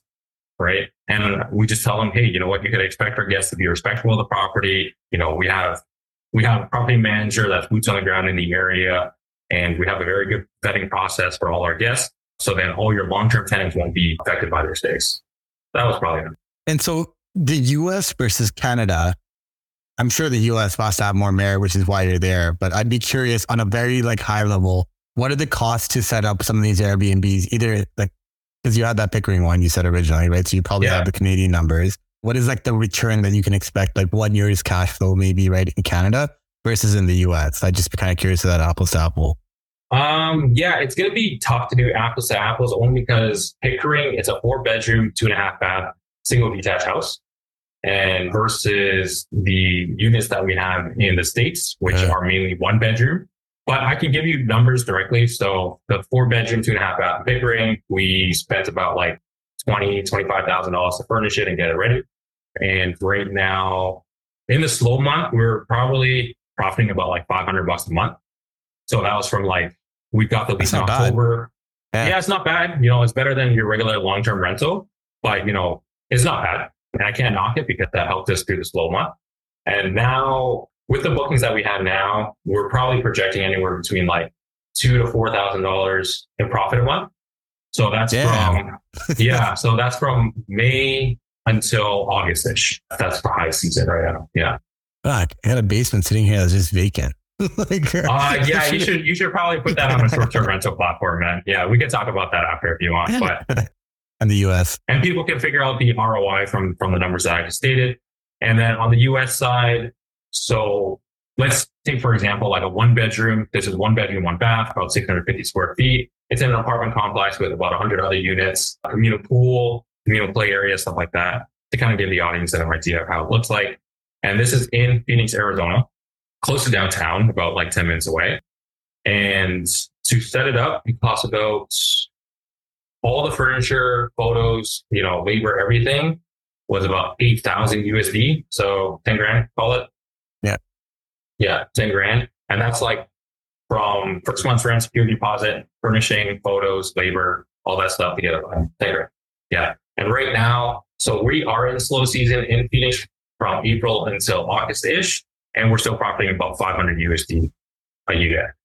Right. And we just tell them, hey, you know what, you could expect our guests to be respectful of the property. You know, we have we have a property manager that's boots on the ground in the area, and we have a very good vetting process for all our guests. So then all your long-term tenants won't be affected by their stays. That was probably it. And so the US versus Canada, I'm sure the US must have more merit, which is why you're there. But I'd be curious on a very like high level, what are the costs to set up some of these Airbnbs? Either like, because you had that Pickering one you said originally, right? So you probably yeah. have the Canadian numbers. What is like the return that you can expect, like one year's cash flow, maybe right in Canada versus in the US? I'd just be kind of curious of that apples to apple. Um, yeah, it's going to be tough to do apples to apples only because Pickering, it's a four bedroom, two and a half bath, single detached house. And versus the units that we have in the States, which yeah. are mainly one bedroom, but I can give you numbers directly. So the four bedroom, two and a half bath Pickering, we spent about like twenty, twenty-five thousand dollars to furnish it and get it ready. And right now, in the slow month, we're probably profiting about like five hundred bucks a month. So that was from like we got the lease in October. Yeah. yeah, it's not bad. You know, it's better than your regular long term rental, but you know, it's not bad. And I can't knock it because that helped us through the slow month. And now with the bookings that we have now, we're probably projecting anywhere between like two to four thousand dollars in profit a month. So that's Damn. from yeah. So that's from May until August-ish. That's for high season right now. Yeah. Fuck, I had a basement sitting here that's just vacant. like, Uh, yeah, you should you should probably put that on a short-term rental platform, man. Yeah, we can talk about that after if you want. But in the US. and people can figure out the ROI from from the numbers that I just stated. And then on the US side, so let's take for example like a one bedroom. This is one bedroom, one bath, about 650 square feet. It's in an apartment complex with about 100 other units, a communal pool, communal play area, stuff like that, to kind of give the audience an idea of how it looks like. And this is in Phoenix, Arizona, close to downtown, about like 10 minutes away. And to set it up, it costs about all the furniture, photos, you know, labor, everything was about 8,000 USD. So 10 grand, call it. Yeah. Yeah, 10 grand. And that's like from first month's rent, security deposit, furnishing, photos, labor, all that stuff together. 10 grand. Yeah. And right now, so we are in slow season in Phoenix from April until August ish. And we're still profiting about 500 USD a year.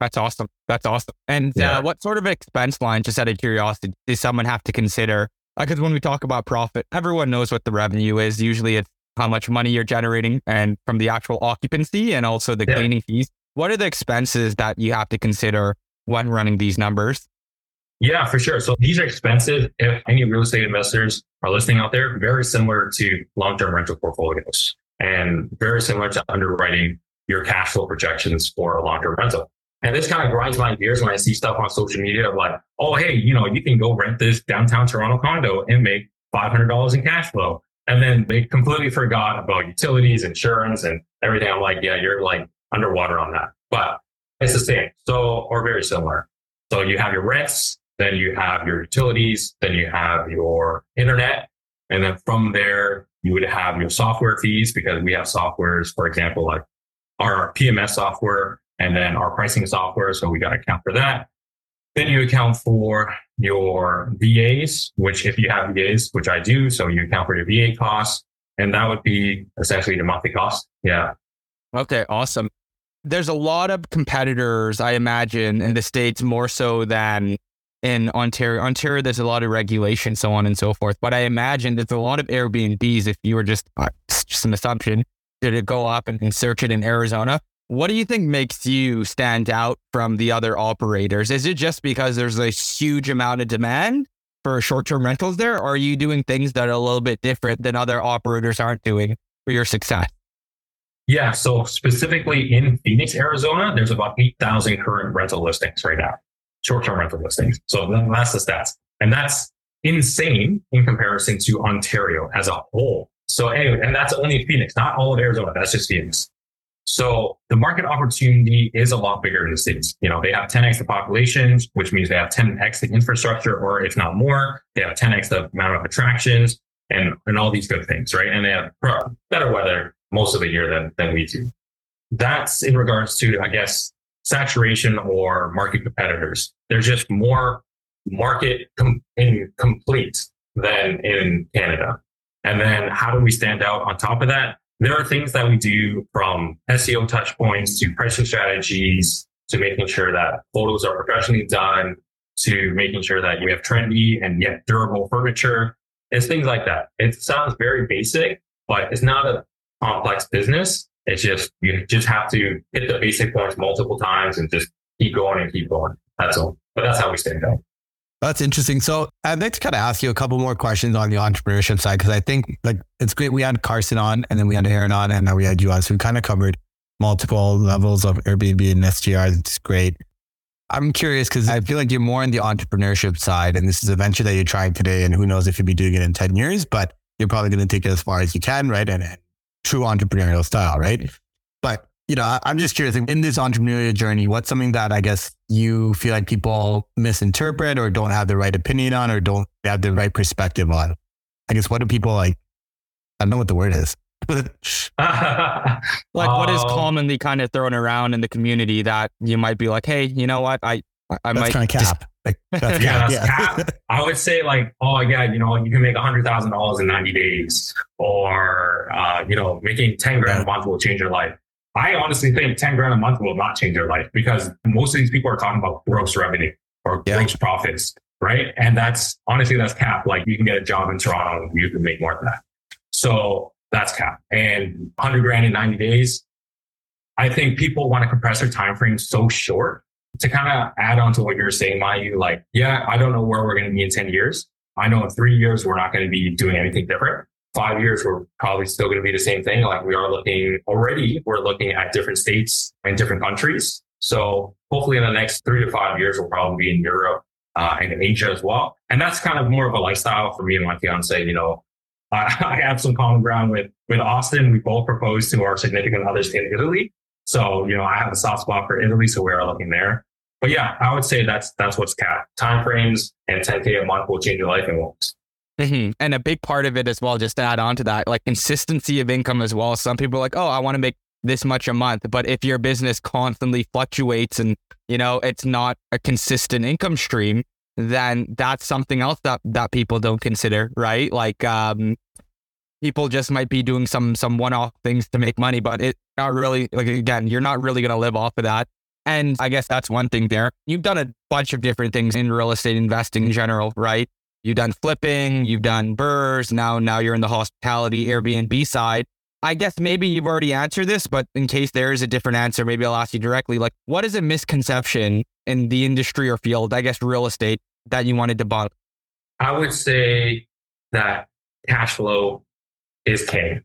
That's awesome. That's awesome. And Yeah. uh, what sort of expense line, just out of curiosity, does someone have to consider? Because when we talk about profit, everyone knows what the revenue is. Usually it's how much money you're generating and from the actual occupancy and also the Yeah. cleaning fees. What are the expenses that you have to consider when running these numbers? Yeah, for sure. So these are expensive. If any real estate investors are listening out there, very similar to long-term rental portfolios and very similar to underwriting your cash flow projections for a long-term rental. And this kind of grinds my gears when I see stuff on social media of like, oh, hey, you know, you can go rent this downtown Toronto condo and make $500 in cash flow. And then they completely forgot about utilities, insurance, and everything. I'm like, yeah, you're like underwater on that. But it's the same. So, or very similar. So you have your rents, then you have your utilities, then you have your internet. And then from there, you would have your software fees because we have softwares, for example, like our PMS software and then our pricing software. So we got to account for that. Then you account for your VAs, which if you have VAs, which I do, so you account for your VA costs, and that would be essentially the monthly cost. Yeah. Okay, awesome. There's a lot of competitors, I imagine, in the States more so than in Ontario. Ontario, there's a lot of regulation, so on and so forth. But I imagine there's a lot of Airbnbs if you were just, uh, just an assumption, did it go up and, and search it in Arizona? What do you think makes you stand out from the other operators? Is it just because there's a huge amount of demand for short term rentals there? Or are you doing things that are a little bit different than other operators aren't doing for your success? Yeah. So specifically in Phoenix, Arizona, there's about 8,000 current rental listings right now, short term rental listings. So that's the stats. And that's insane in comparison to Ontario as a whole. So anyway, and that's only Phoenix, not all of Arizona. That's just Phoenix. So the market opportunity is a lot bigger in the States. You know, they have 10x the population, which means they have 10x the infrastructure, or if not more, they have 10x the amount of attractions and, and all these good things, right? And they have better weather most of the year than, than we do. That's in regards to, I guess, saturation or market competitors. There's just more market com- complete than in Canada. And then how do we stand out on top of that? There are things that we do from SEO touch points to pricing strategies to making sure that photos are professionally done to making sure that you have trendy and yet durable furniture. It's things like that. It sounds very basic, but it's not a complex business. It's just, you just have to hit the basic points multiple times and just keep going and keep going. That's all. But that's how we stand out. That's interesting. So I'd like to kind of ask you a couple more questions on the entrepreneurship side because I think like it's great. We had Karsten on, and then we had Aaron on, and now we had you on. So we kind of covered multiple levels of Airbnb and STR. It's great. I'm curious because I feel like you're more on the entrepreneurship side, and this is a venture that you're trying today, and who knows if you'll be doing it in ten years, but you're probably going to take it as far as you can, right? And, and true entrepreneurial style, right? But you know, I, I'm just curious in this entrepreneurial journey, what's something that I guess you feel like people misinterpret or don't have the right opinion on or don't have the right perspective on? I guess what do people like? I don't know what the word is. Like what is Um, commonly kind of thrown around in the community that you might be like, hey, you know what? I I that's might kind of just- cap. Like, that's Yeah, that's cap. I would say like, oh yeah, you know, you can make a hundred thousand dollars in ninety days, or uh, you know, making ten grand a month will change your life. I honestly think ten grand a month will not change your life because most of these people are talking about gross revenue or Yeah. gross profits, right? And that's honestly, that's cap. Like you can get a job in Toronto, you can make more than that. So that's cap. And 100 grand in 90 days, I think people want to compress their time frame so short to kind of add on to what you're saying, Mayu. Like, yeah, I don't know where we're going to be in 10 years. I know in three years, we're not going to be doing anything different. Five years, we're probably still going to be the same thing. Like we are looking already, we're looking at different states and different countries. So hopefully in the next three to five years, we'll probably be in Europe uh, and in Asia as well. And that's kind of more of a lifestyle for me and my fiance. You know, I, I have some common ground with, with Austin. We both proposed to our significant others in Italy. So, you know, I have a soft spot for Italy, so we are looking there. But yeah, I would say that's that's what's cap. Time frames and 10K a month will change your life and won't. Mm-hmm. And a big part of it as well, just to add on to that, like consistency of income as well. Some people are like, oh, I want to make this much a month. But if your business constantly fluctuates and, you know, it's not a consistent income stream, then that's something else that, that people don't consider, right? Like, um, people just might be doing some some one-off things to make money, but it not really like again, you're not really gonna live off of that. And I guess that's one thing there. You've done a bunch of different things in real estate investing in general, right? You've done flipping, you've done BRRRRs, now now you're in the hospitality Airbnb side. I guess maybe you've already answered this, but in case there is a different answer, maybe I'll ask you directly. Like, what is a misconception in the industry or field, I guess real estate, that you wanted to debunk? I would say that cash flow is king.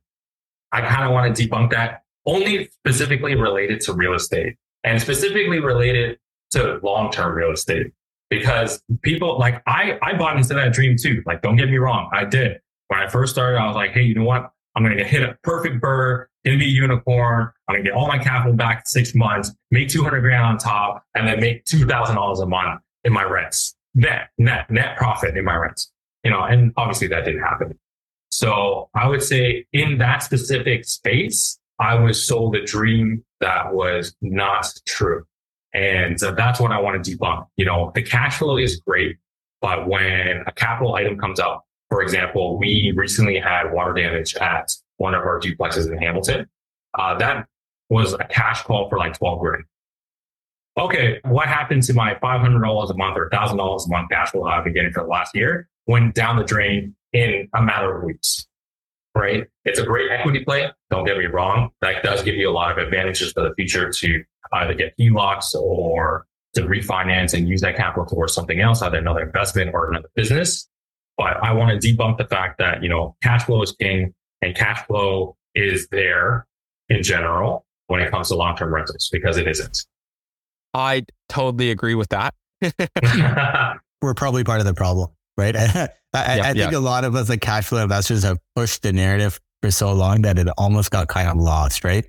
I kind of want to debunk that only specifically related to real estate and specifically related to long-term real estate because people like I, I bought into that dream too. Like, don't get me wrong. I did. When I first started, I was like, Hey, you know what? I'm going to hit a perfect BRRRR, going to be a unicorn. I'm going to get all my capital back in six months, make 200 grand on top, and then make $2,000 a month in my rents. Net, net, net profit in my rents. You know, and obviously that didn't happen. So I would say in that specific space, I was sold a dream that was not true. And that's what I want to debunk. You know, the cash flow is great, but when a capital item comes up, for example, we recently had water damage at one of our duplexes in Hamilton. Uh, that was a cash call for like 12 grand. Okay, what happened to my $500 a month or $1,000 a month cash flow I've been getting for the last year? Went down the drain in a matter of weeks, right? It's a great equity play. Don't get me wrong. That does give you a lot of advantages for the future to either get HELOCs or to refinance and use that capital towards something else, either another investment or another business. But I want to debunk the fact that, you know, cash flow is king and cash flow is there in general when it comes to long-term rentals because it isn't. I totally agree with that. We're probably part of the problem, right? I, I, I think a lot of us, like cash flow investors, have pushed the narrative for so long that it almost got kind of lost, right?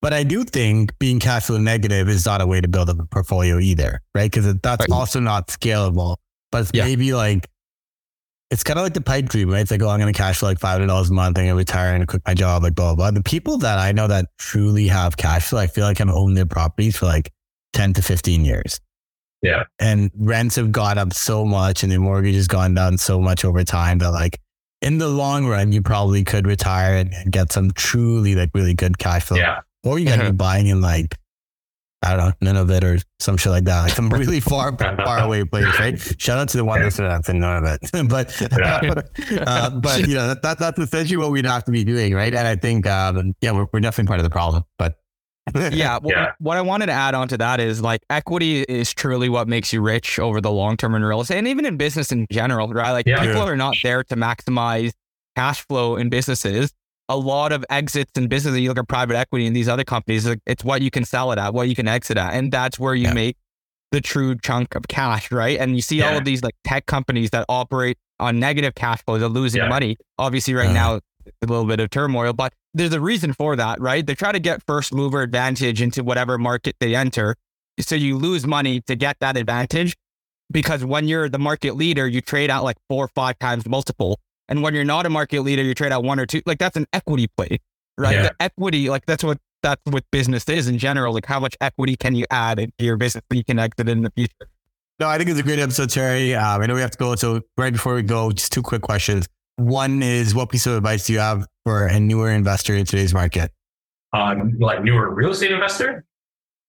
But I do think being cash flow negative is not a way to build up a portfolio either, right? Because that's right. also not scalable. But it's yeah. maybe like it's kind of like the pipe dream, right? It's like, oh, I'm going to cash flow like five hundred dollars a month. I'm going to retire and quit my job, like blah, blah blah. The people that I know that truly have cash flow, I feel like I'm owning their properties for like ten to fifteen years. Yeah, and rents have gone up so much, and the mortgage has gone down so much over time that like in the long run, you probably could retire and, and get some truly like really good cash flow. Yeah, or you got to be buying in like I don't know, Nunavut or some shit like that, like some really far, far away place, right? Shout out to the one that's in Nunavut, but, uh, but but, you know, that, that, that's essentially what we'd have to be doing, right? And I think, um, yeah, we're, we're definitely part of the problem, but. Yeah, well, yeah. What I wanted to add on to that is like equity is truly what makes you rich over the long term in real estate and even in business in general, right? Like yeah. people are not there to maximize cash flow in businesses a lot of exits in business. You look at private equity and these other companies, it's what you can sell it at, what you can exit at. And that's where you yeah. make the true chunk of cash, right? And you see yeah. all of these like tech companies that operate on negative cash flow, they're losing yeah. money. Obviously, right uh now, a little bit of turmoil, but there's a reason for that, right? They try to get first mover advantage into whatever market they enter. So you lose money to get that advantage because when you're the market leader, you trade out like four or five times multiple. And when you're not a market leader, you trade out one or two. Like that's an equity play, right? Yeah. The equity, like that's what that's what business is in general. Like how much equity can you add into your business that you can exit in the future? No, I think it's a great episode, Terry. Um, I know we have to go. So right before we go, just two quick questions. One is what piece of advice do you have for a newer investor in today's market? Um, like newer real estate investor?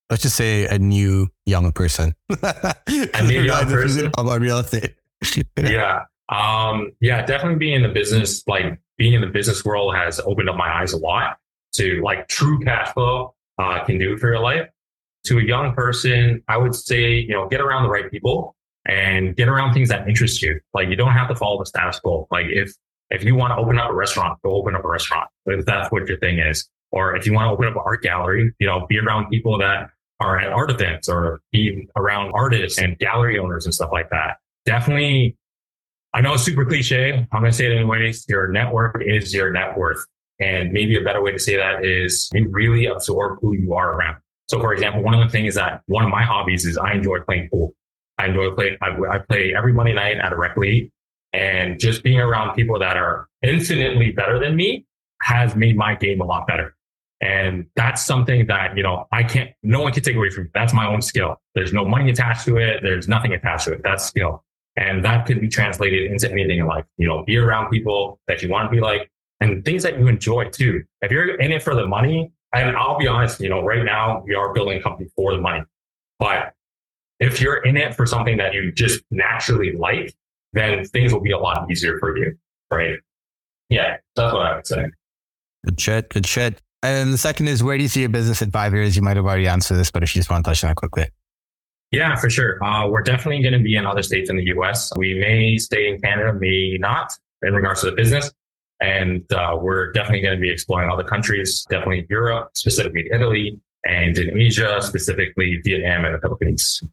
Let's just say a new young person. a new young person about real estate. yeah. Um, yeah, definitely being in the business, like being in the business world has opened up my eyes a lot to like true cash flow uh, can do for your life. To a young person, I would say, you know, get around the right people and get around things that interest you. Like you don't have to follow the status quo. Like if, if you want to open up a restaurant, go open up a restaurant. If that's what your thing is. Or if you want to open up an art gallery, you know, be around people that are at art events or be around artists and gallery owners and stuff like that. Definitely I know it's super cliche. I'm going to say it anyways. Your network is your net worth. And maybe a better way to say that is you really absorb who you are around. So for example, one of the things that one of my hobbies is I enjoy playing pool. I enjoy playing, I, I play every Monday night at a rec league and just being around people that are infinitely better than me has made my game a lot better. And that's something that, you know, I can't, no one can take away from me. That's my own skill. There's no money attached to it. There's nothing attached to it. That's, know, and that could be translated into anything in life. You know, be around people that you want to be like and things that you enjoy too. If you're in it for the money, and I'll be honest, you know, right now we are building a company for the money. But if you're in it for something that you just naturally like, then things will be a lot easier for you. Right. Yeah. That's what I would say. Good shit. Good shit. And the second is where do you see your business in five years? You might have already answered this, but if you just want to touch on it quickly. Yeah, for sure. Uh, we're definitely going to be in other states in the US. We may stay in Canada, may not in regards to the business. And uh, we're definitely going to be exploring other countries, definitely Europe, specifically Italy, and in Asia, specifically Vietnam and the Philippines.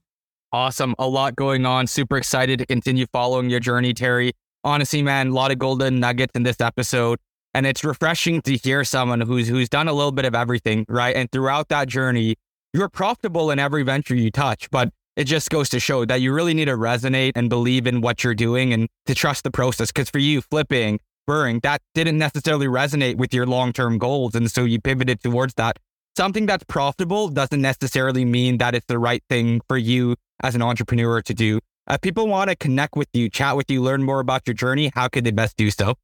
Awesome. A lot going on. Super excited to continue following your journey, Terry. Honestly, man, a lot of golden nuggets in this episode. And it's refreshing to hear someone who's who's done a little bit of everything, right? And throughout that journey, you're profitable in every venture you touch, but it just goes to show that you really need to resonate and believe in what you're doing and to trust the process. Because for you, flipping, BRRRRing, that didn't necessarily resonate with your long term goals. And so you pivoted towards that. Something that's profitable doesn't necessarily mean that it's the right thing for you as an entrepreneur to do. If people want to connect with you, chat with you, learn more about your journey, how could they best do so?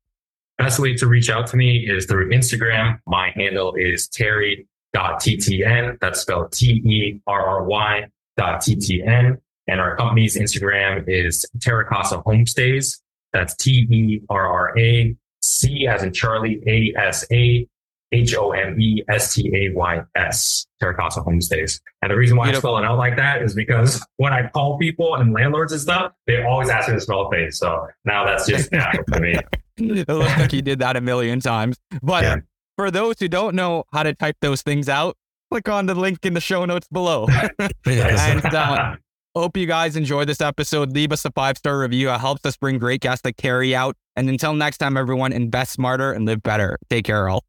Best way to reach out to me is through Instagram. My handle is Terry ttn. That's spelled T E R R Y dot ttn. And our company's Instagram is Terracasa Homestays. That's T E R R A C as in Charlie A S A H O M E S T A Y S, Terracotta Casa Homestays. And the reason why I spell it out like that is because when I call people and landlords and stuff, they always ask me to spell a face. So now that's just natural to me. It looks like you did that a million times. But yeah for those who don't know how to type those things out, click on the link in the show notes below. and uh, hope you guys enjoy this episode. Leave us a five star review. It helps us bring great guests to carry out. And until next time, everyone, invest smarter and live better. Take care, all.